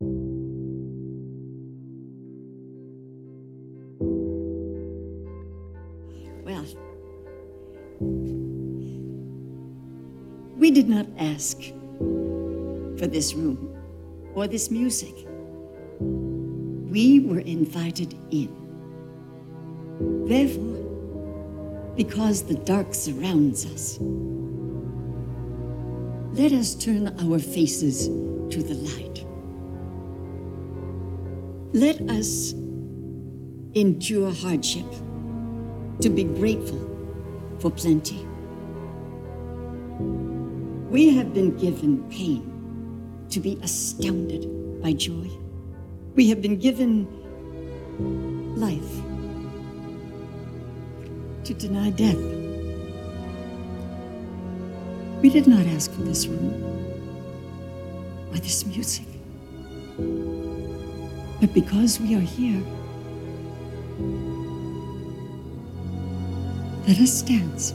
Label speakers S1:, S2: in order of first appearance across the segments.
S1: Well, we did not ask for this room or this music. We were invited in. Therefore, because the dark surrounds us, let us turn our faces to the light. Let us endure hardship to be grateful for plenty. We have been given pain to be astounded by joy. We have been given life to deny death. We did not ask for this room or this music. But because we are here, let us dance.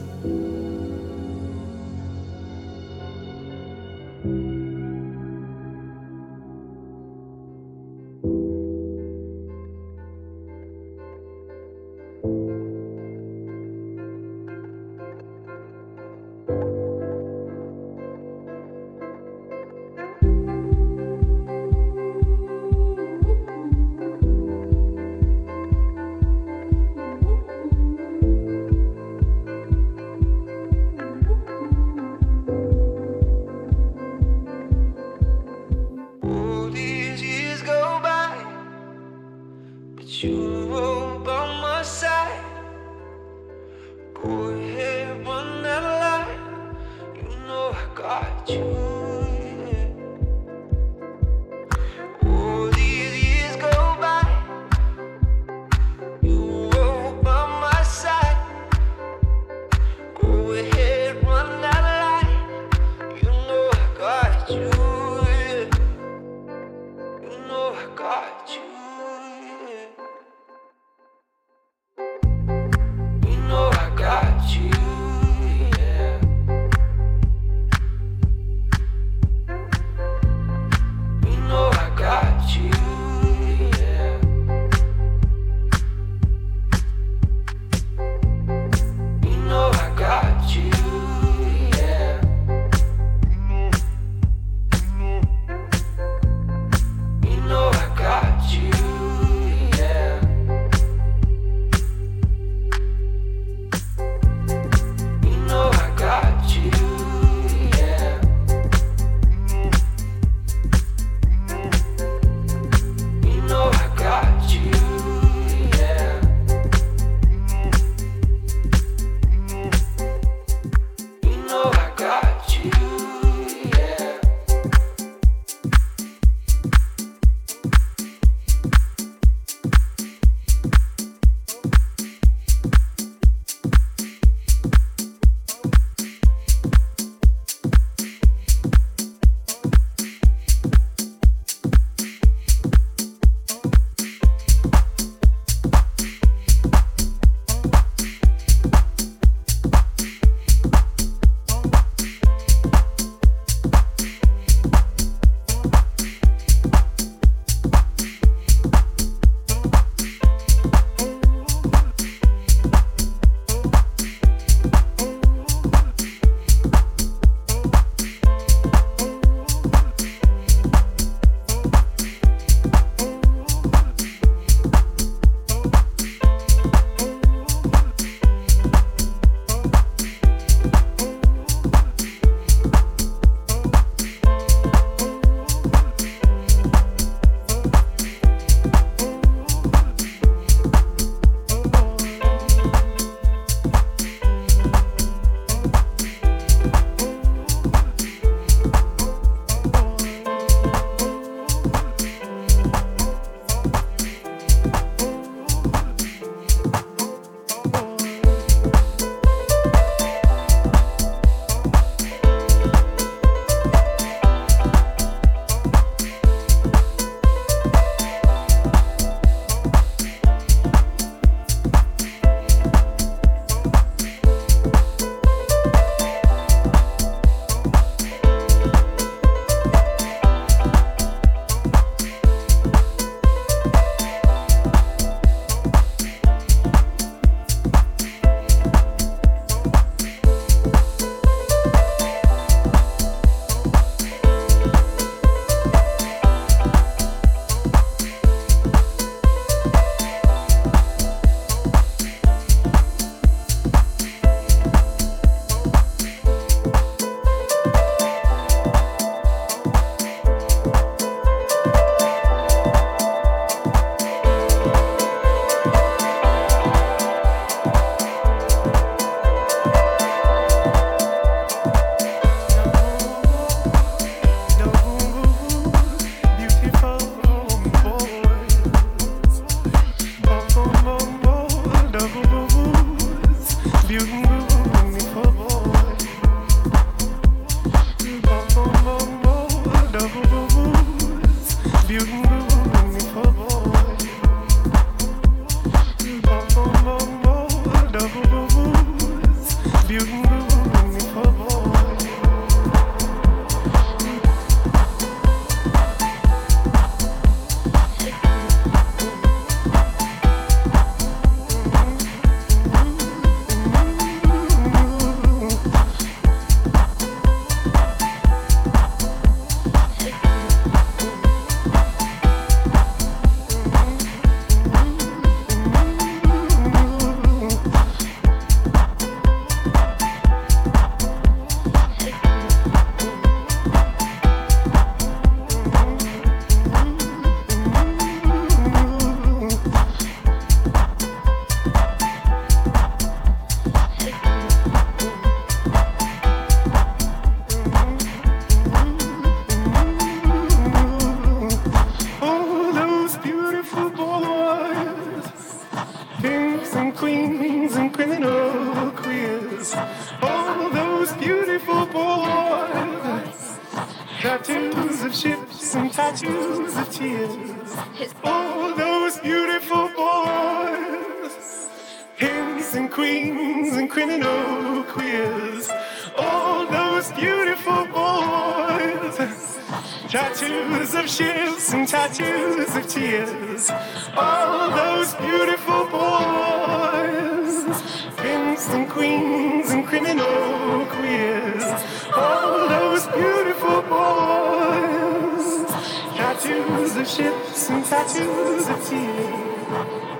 S2: Tattoos of ships and tattoos of tears.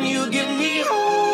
S2: you give me hope.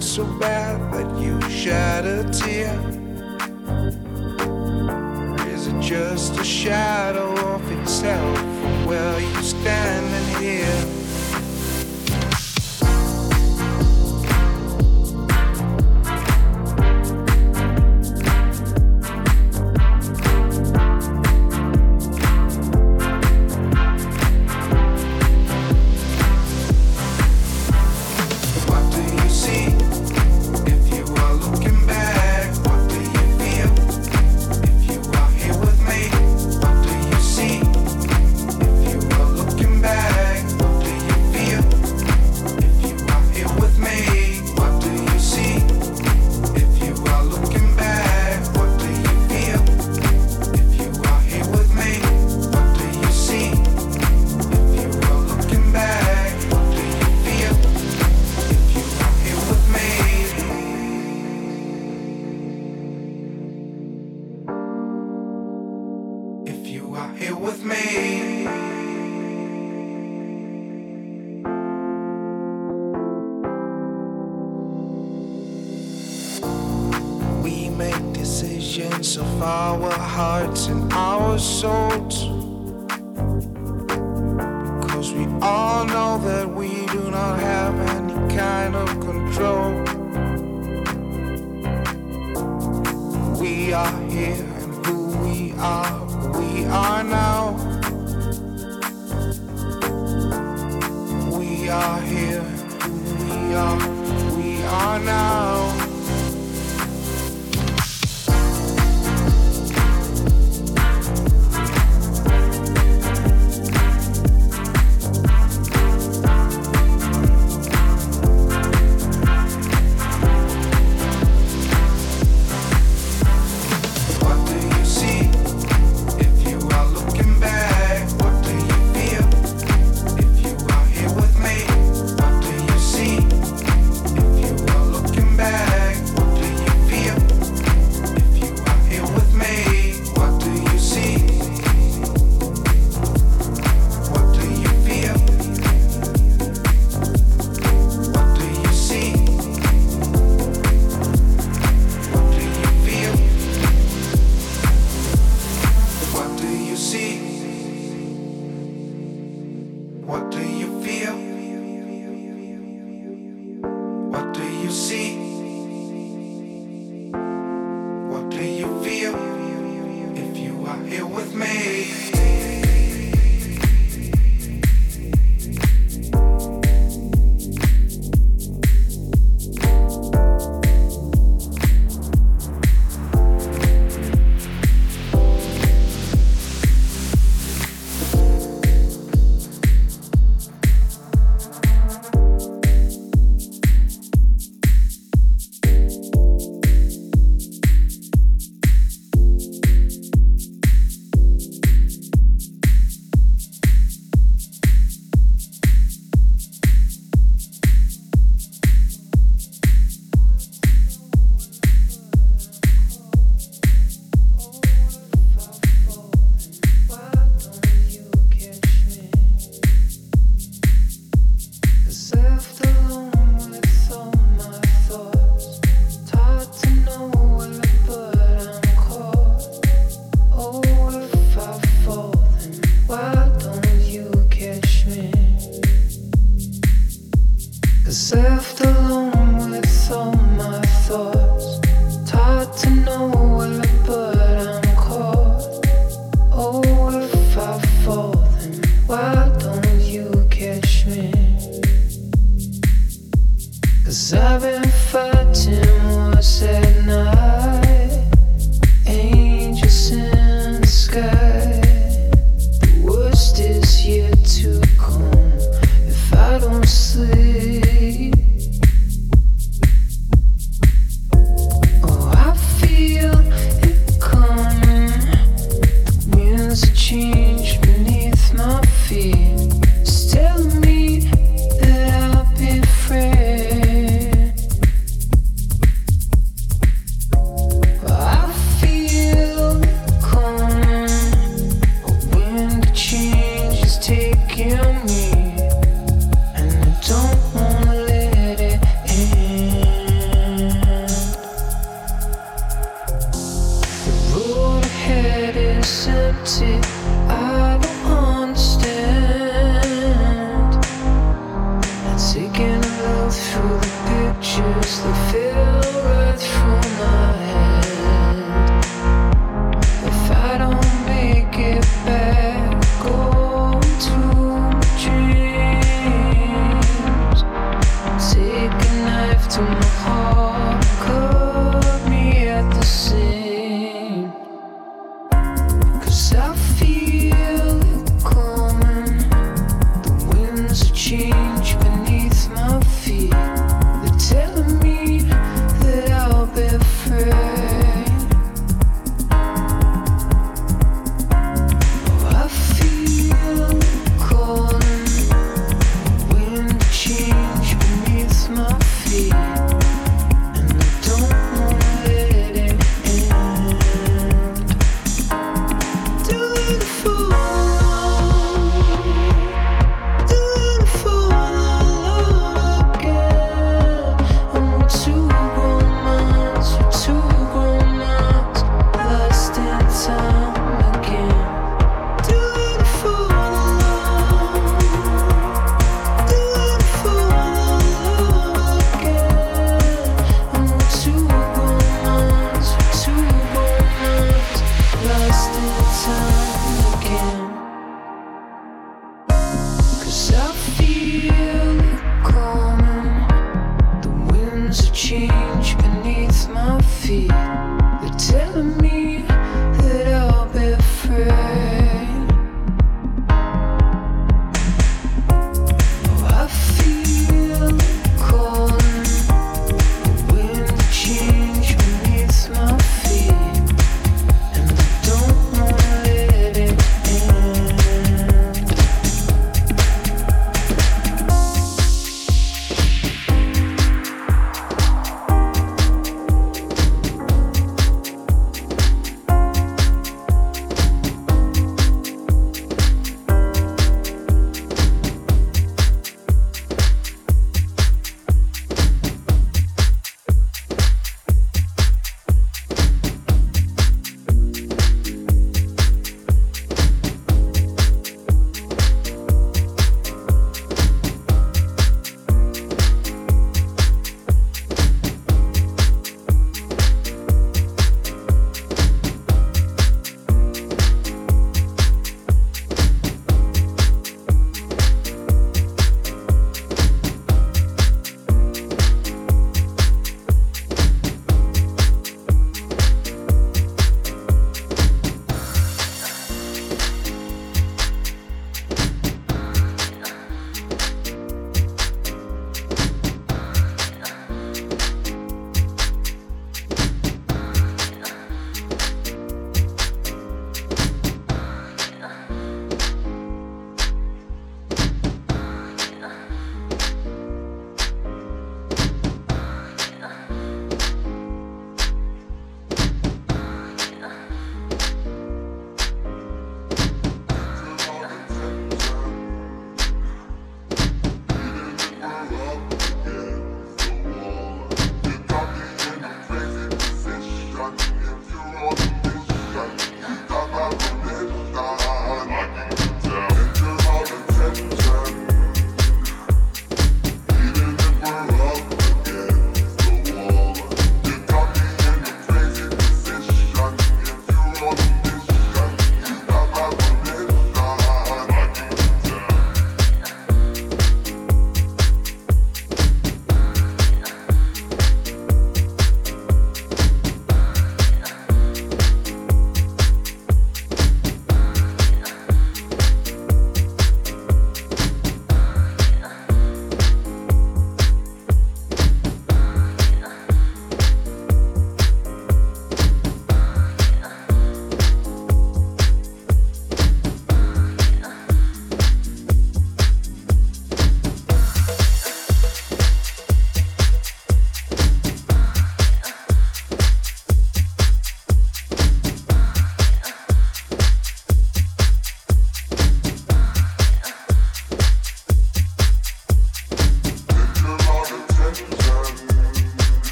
S2: hurt so bad that you shed a tear? Is it just a shadow of itself where you're standing here?